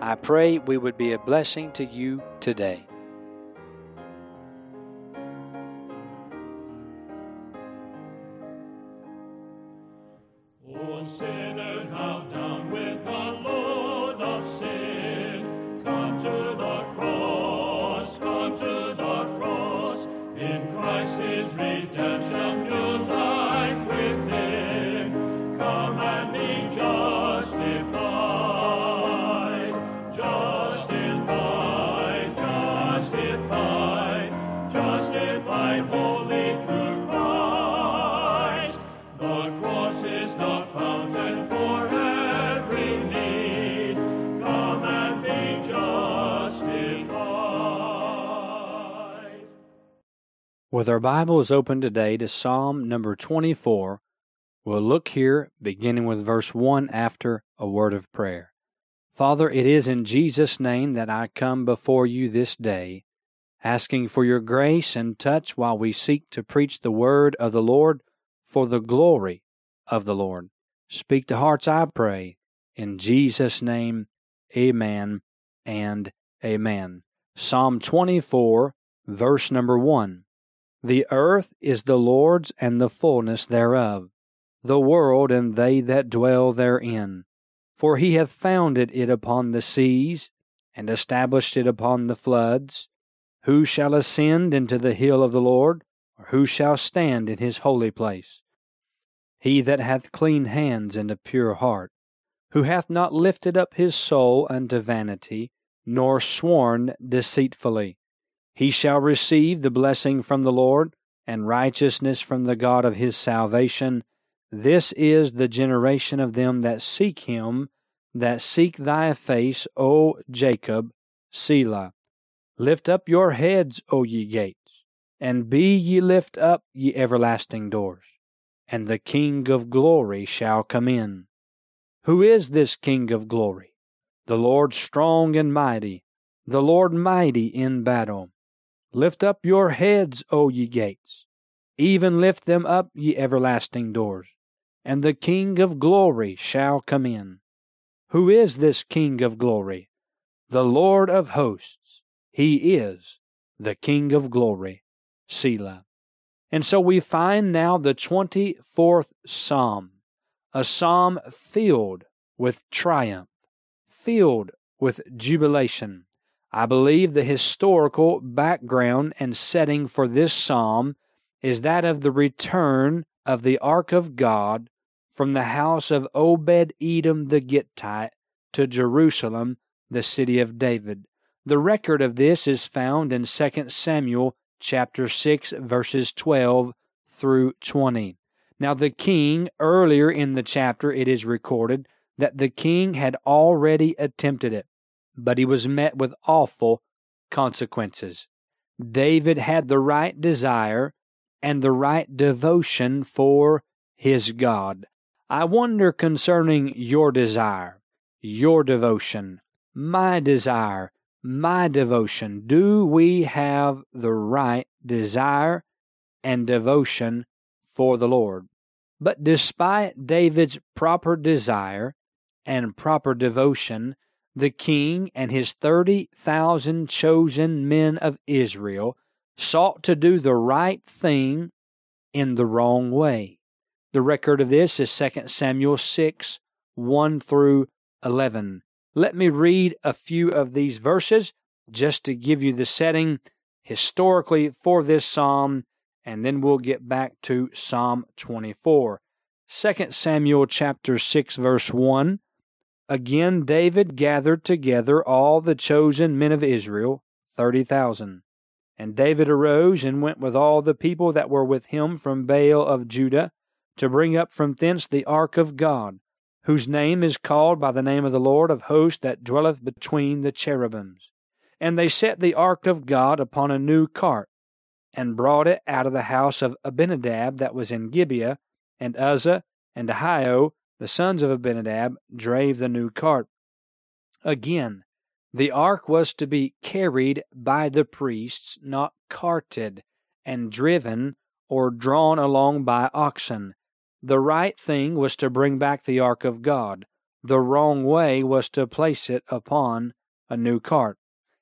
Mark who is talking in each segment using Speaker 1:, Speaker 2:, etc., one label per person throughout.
Speaker 1: I pray we would be a blessing to you today.
Speaker 2: Sinner, down with the of sin. Come to the cross, come to the cross. In Christ is redemption,
Speaker 1: With our Bibles open today to Psalm number 24, we'll look here beginning with verse 1 after a word of prayer. Father, it is in Jesus' name that I come before you this day, asking for your grace and touch while we seek to preach the word of the Lord for the glory of the Lord. Speak to hearts, I pray. In Jesus' name, amen and amen. Psalm 24, verse number 1. The earth is the Lord's and the fullness thereof, the world and they that dwell therein. For he hath founded it upon the seas, and established it upon the floods. Who shall ascend into the hill of the Lord, or who shall stand in his holy place? He that hath clean hands and a pure heart, who hath not lifted up his soul unto vanity, nor sworn deceitfully. He shall receive the blessing from the Lord, and righteousness from the God of his salvation. This is the generation of them that seek him, that seek thy face, O Jacob, Selah. Lift up your heads, O ye gates, and be ye lift up, ye everlasting doors, and the King of glory shall come in. Who is this King of glory? The Lord strong and mighty, the Lord mighty in battle. Lift up your heads, O ye gates, even lift them up, ye everlasting doors, and the King of glory shall come in. Who is this King of glory? The Lord of hosts. He is the King of glory. Selah. And so we find now the 24th Psalm, a psalm filled with triumph, filled with jubilation. I believe the historical background and setting for this psalm is that of the return of the ark of God from the house of Obed Edom the Gittite to Jerusalem, the city of David. The record of this is found in 2 Samuel chapter 6 verses 12 through 20. Now the king earlier in the chapter it is recorded that the king had already attempted it, but he was met with awful consequences. David had the right desire and the right devotion for his God. I wonder concerning your desire, your devotion, my desire, my devotion. Do we have the right desire and devotion for the Lord? But despite David's proper desire and proper devotion, the king and his 30,000 chosen men of Israel sought to do the right thing in the wrong way. The record of this is 2 Samuel 6 1 through 11. Let me read a few of these verses just to give you the setting historically for this psalm, and then we'll get back to Psalm 24. 2 Samuel chapter 6 verse 1 Again David gathered together all the chosen men of Israel, 30,000. And David arose and went with all the people that were with him from Baal of Judah to bring up from thence the ark of God, whose name is called by the name of the Lord of hosts that dwelleth between the cherubims. And they set the ark of God upon a new cart, and brought it out of the house of Abinadab that was in Gibeah, and Uzzah and Ahio, the sons of Abinadab, drave the new cart. Again, the ark was to be carried by the priests, not carted, and driven or drawn along by oxen. The right thing was to bring back the ark of God. The wrong way was to place it upon a new cart.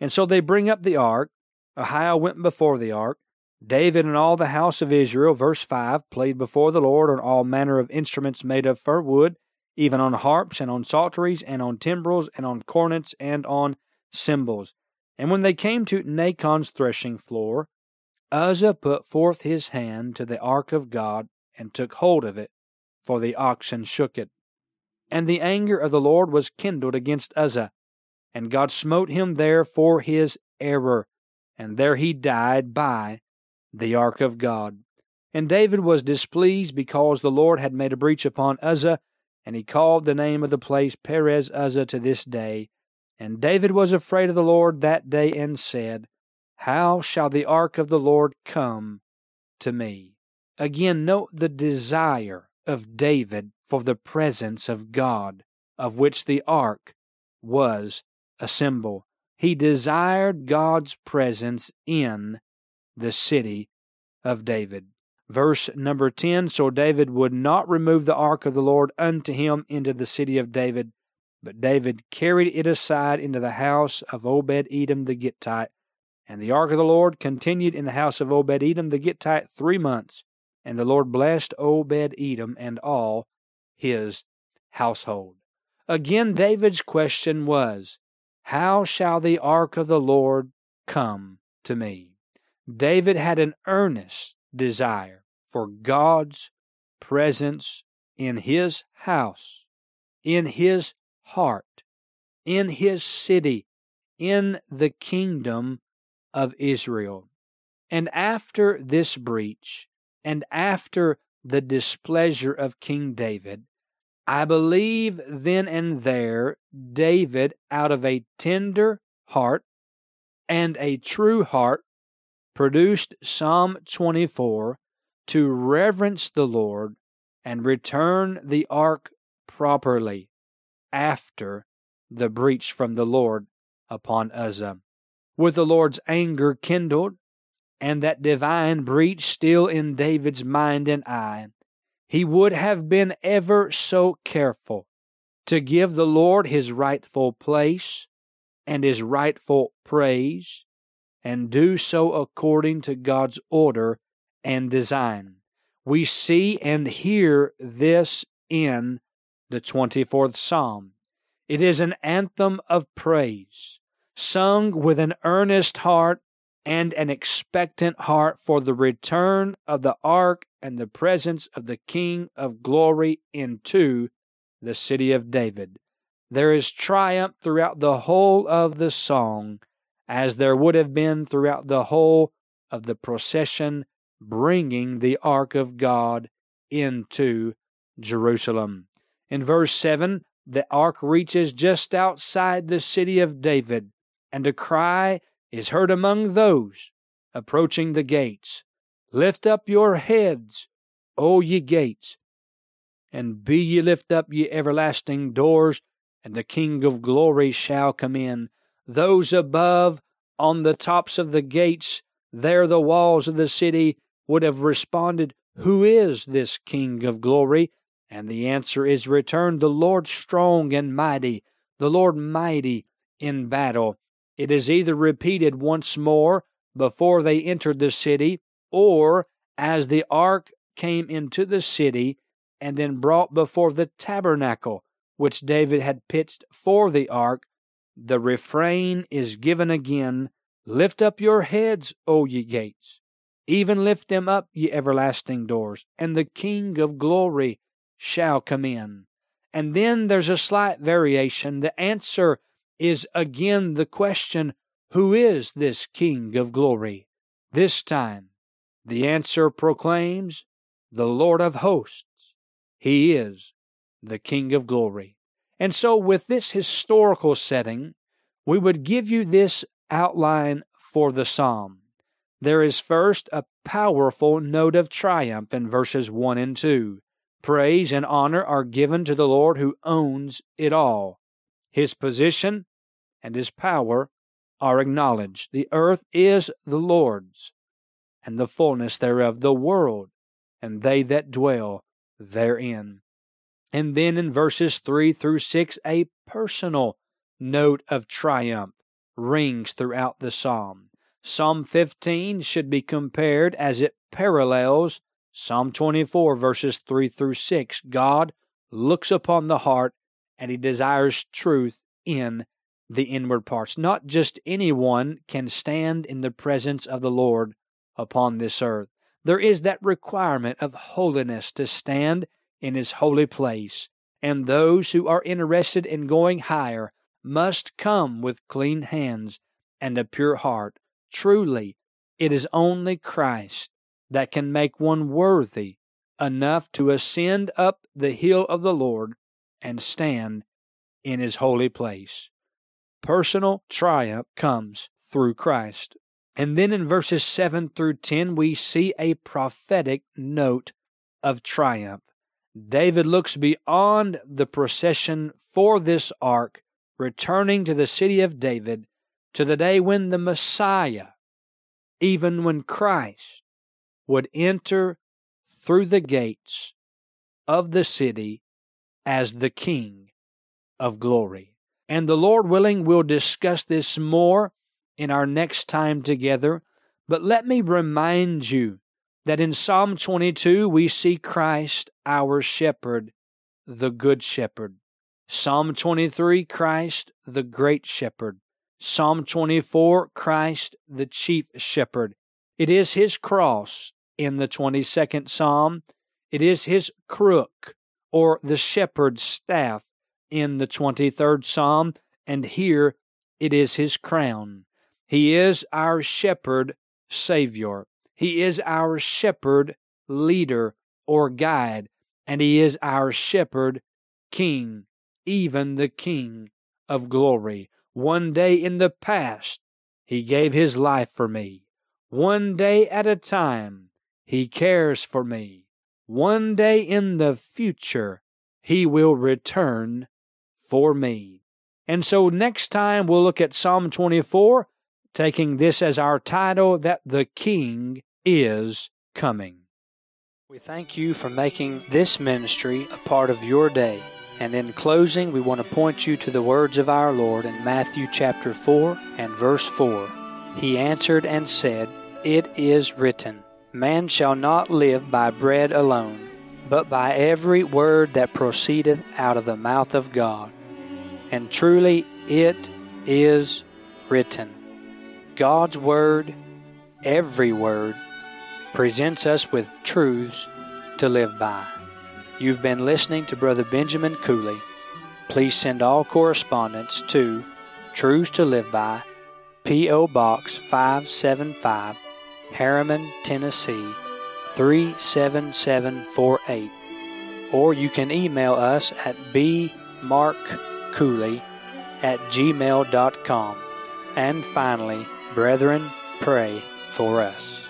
Speaker 1: And so they bring up the ark. Ahio went before the ark. David and all the house of Israel, verse 5, played before the Lord on all manner of instruments made of fir wood, even on harps and on psalteries and on timbrels and on cornets and on cymbals. And when they came to Nachon's threshing floor, Uzzah put forth his hand to the ark of God and took hold of it, for the oxen shook it. And the anger of the Lord was kindled against Uzzah, and God smote him there for his error, and there he died by the ark of God. And David was displeased because the Lord had made a breach upon Uzzah, and he called the name of the place Perez Uzzah to this day. And David was afraid of the Lord that day and said, How shall the ark of the Lord come to me? Again, note the desire of David for the presence of God, of which the ark was a symbol. He desired God's presence in the city of David. Verse number 10 So David would not remove the ark of the Lord unto him into the city of David, but David carried it aside into the house of Obed Edom the Gittite. And the ark of the Lord continued in the house of Obed Edom the Gittite three months. And the Lord blessed Obed Edom and all his household. Again, David's question was, how shall the ark of the Lord come to me? David had an earnest desire for God's presence in his house, in his heart, in his city, in the kingdom of Israel. And after this breach, and after the displeasure of King David, I believe then and there David, out of a tender heart and a true heart, produced Psalm 24 to reverence the Lord and return the ark properly after the breach from the Lord upon Uzzah. With the Lord's anger kindled, and that divine breach still in David's mind and eye, he would have been ever so careful to give the Lord his rightful place and his rightful praise, and do so according to God's order and design. We see and hear this in the 24th Psalm. It is an anthem of praise, sung with an earnest heart and an expectant heart for the return of the ark and the presence of the King of glory into the city of David. There is triumph throughout the whole of the song, as there would have been throughout the whole of the procession bringing the ark of God into Jerusalem. In verse 7, the ark reaches just outside the city of David, and a cry is heard among those approaching the gates. Lift up your heads, O ye gates, and be ye lift up ye everlasting doors, and the King of glory shall come in. Those above on the tops of the gates, there the walls of the city would have responded, Who is this King of glory? And the answer is returned, The Lord strong and mighty, the Lord mighty in battle. It is either repeated once more before they entered the city, or as the ark came into the city and then brought before the tabernacle which David had pitched for the ark, the refrain is given again Lift up your heads, O ye gates, even lift them up, ye everlasting doors, and the King of glory shall come in. And then there's a slight variation. The answer is again the question Who is this King of glory? This time, the answer proclaims the Lord of hosts. He is the King of glory. And so, with this historical setting, we would give you this outline for the psalm. There is first a powerful note of triumph in verses 1 and 2. Praise and honor are given to the Lord who owns it all. His position and his power are acknowledged. The earth is the Lord's, and the fullness thereof, the world, and they that dwell therein. And then in verses 3 through 6, a personal note of triumph rings throughout the psalm. Psalm 15 should be compared as it parallels Psalm 24, verses 3 through 6. God looks upon the heart and he desires truth in the inward parts. Not just anyone can stand in the presence of the Lord upon this earth. There is that requirement of holiness to stand in his holy place, and those who are interested in going higher must come with clean hands and a pure heart. Truly, it is only Christ that can make one worthy enough to ascend up the hill of the Lord and stand in his holy place. Personal triumph comes through Christ. And then in verses 7 through 10, we see a prophetic note of triumph. David looks beyond the procession for this ark, returning to the city of David, to the day when the Messiah, even when Christ, would enter through the gates of the city as the King of glory. And the Lord willing, we'll discuss this more in our next time together. But let me remind you that in Psalm 22 we see Christ, our shepherd, the good shepherd. Psalm 23, Christ, the great shepherd. Psalm 24, Christ, the chief shepherd. It is his cross in the 22nd Psalm. It is his crook or the shepherd's staff in the 23rd Psalm. And here it is his crown. He is our shepherd Savior. He is our shepherd leader or guide. And he is our shepherd king, even the king of glory. One day in the past, he gave his life for me. One day at a time, he cares for me. One day in the future, He will return for me. And so next time we'll look at Psalm 24, taking this as our title that the King is coming. We thank you for making this ministry a part of your day. And in closing, we want to point you to the words of our Lord in Matthew chapter 4 and verse 4. He answered and said, It is written, Man shall not live by bread alone, but by every word that proceedeth out of the mouth of God. And truly it is written. God's Word, every word, presents us with truths to live by. You've been listening to Brother Benjamin Cooley. Please send all correspondence to Truths to Live By, P.O. Box 575. Harriman, Tennessee 37748. Or you can email us at bmarkcooley at gmail.com. And finally, brethren, pray for us.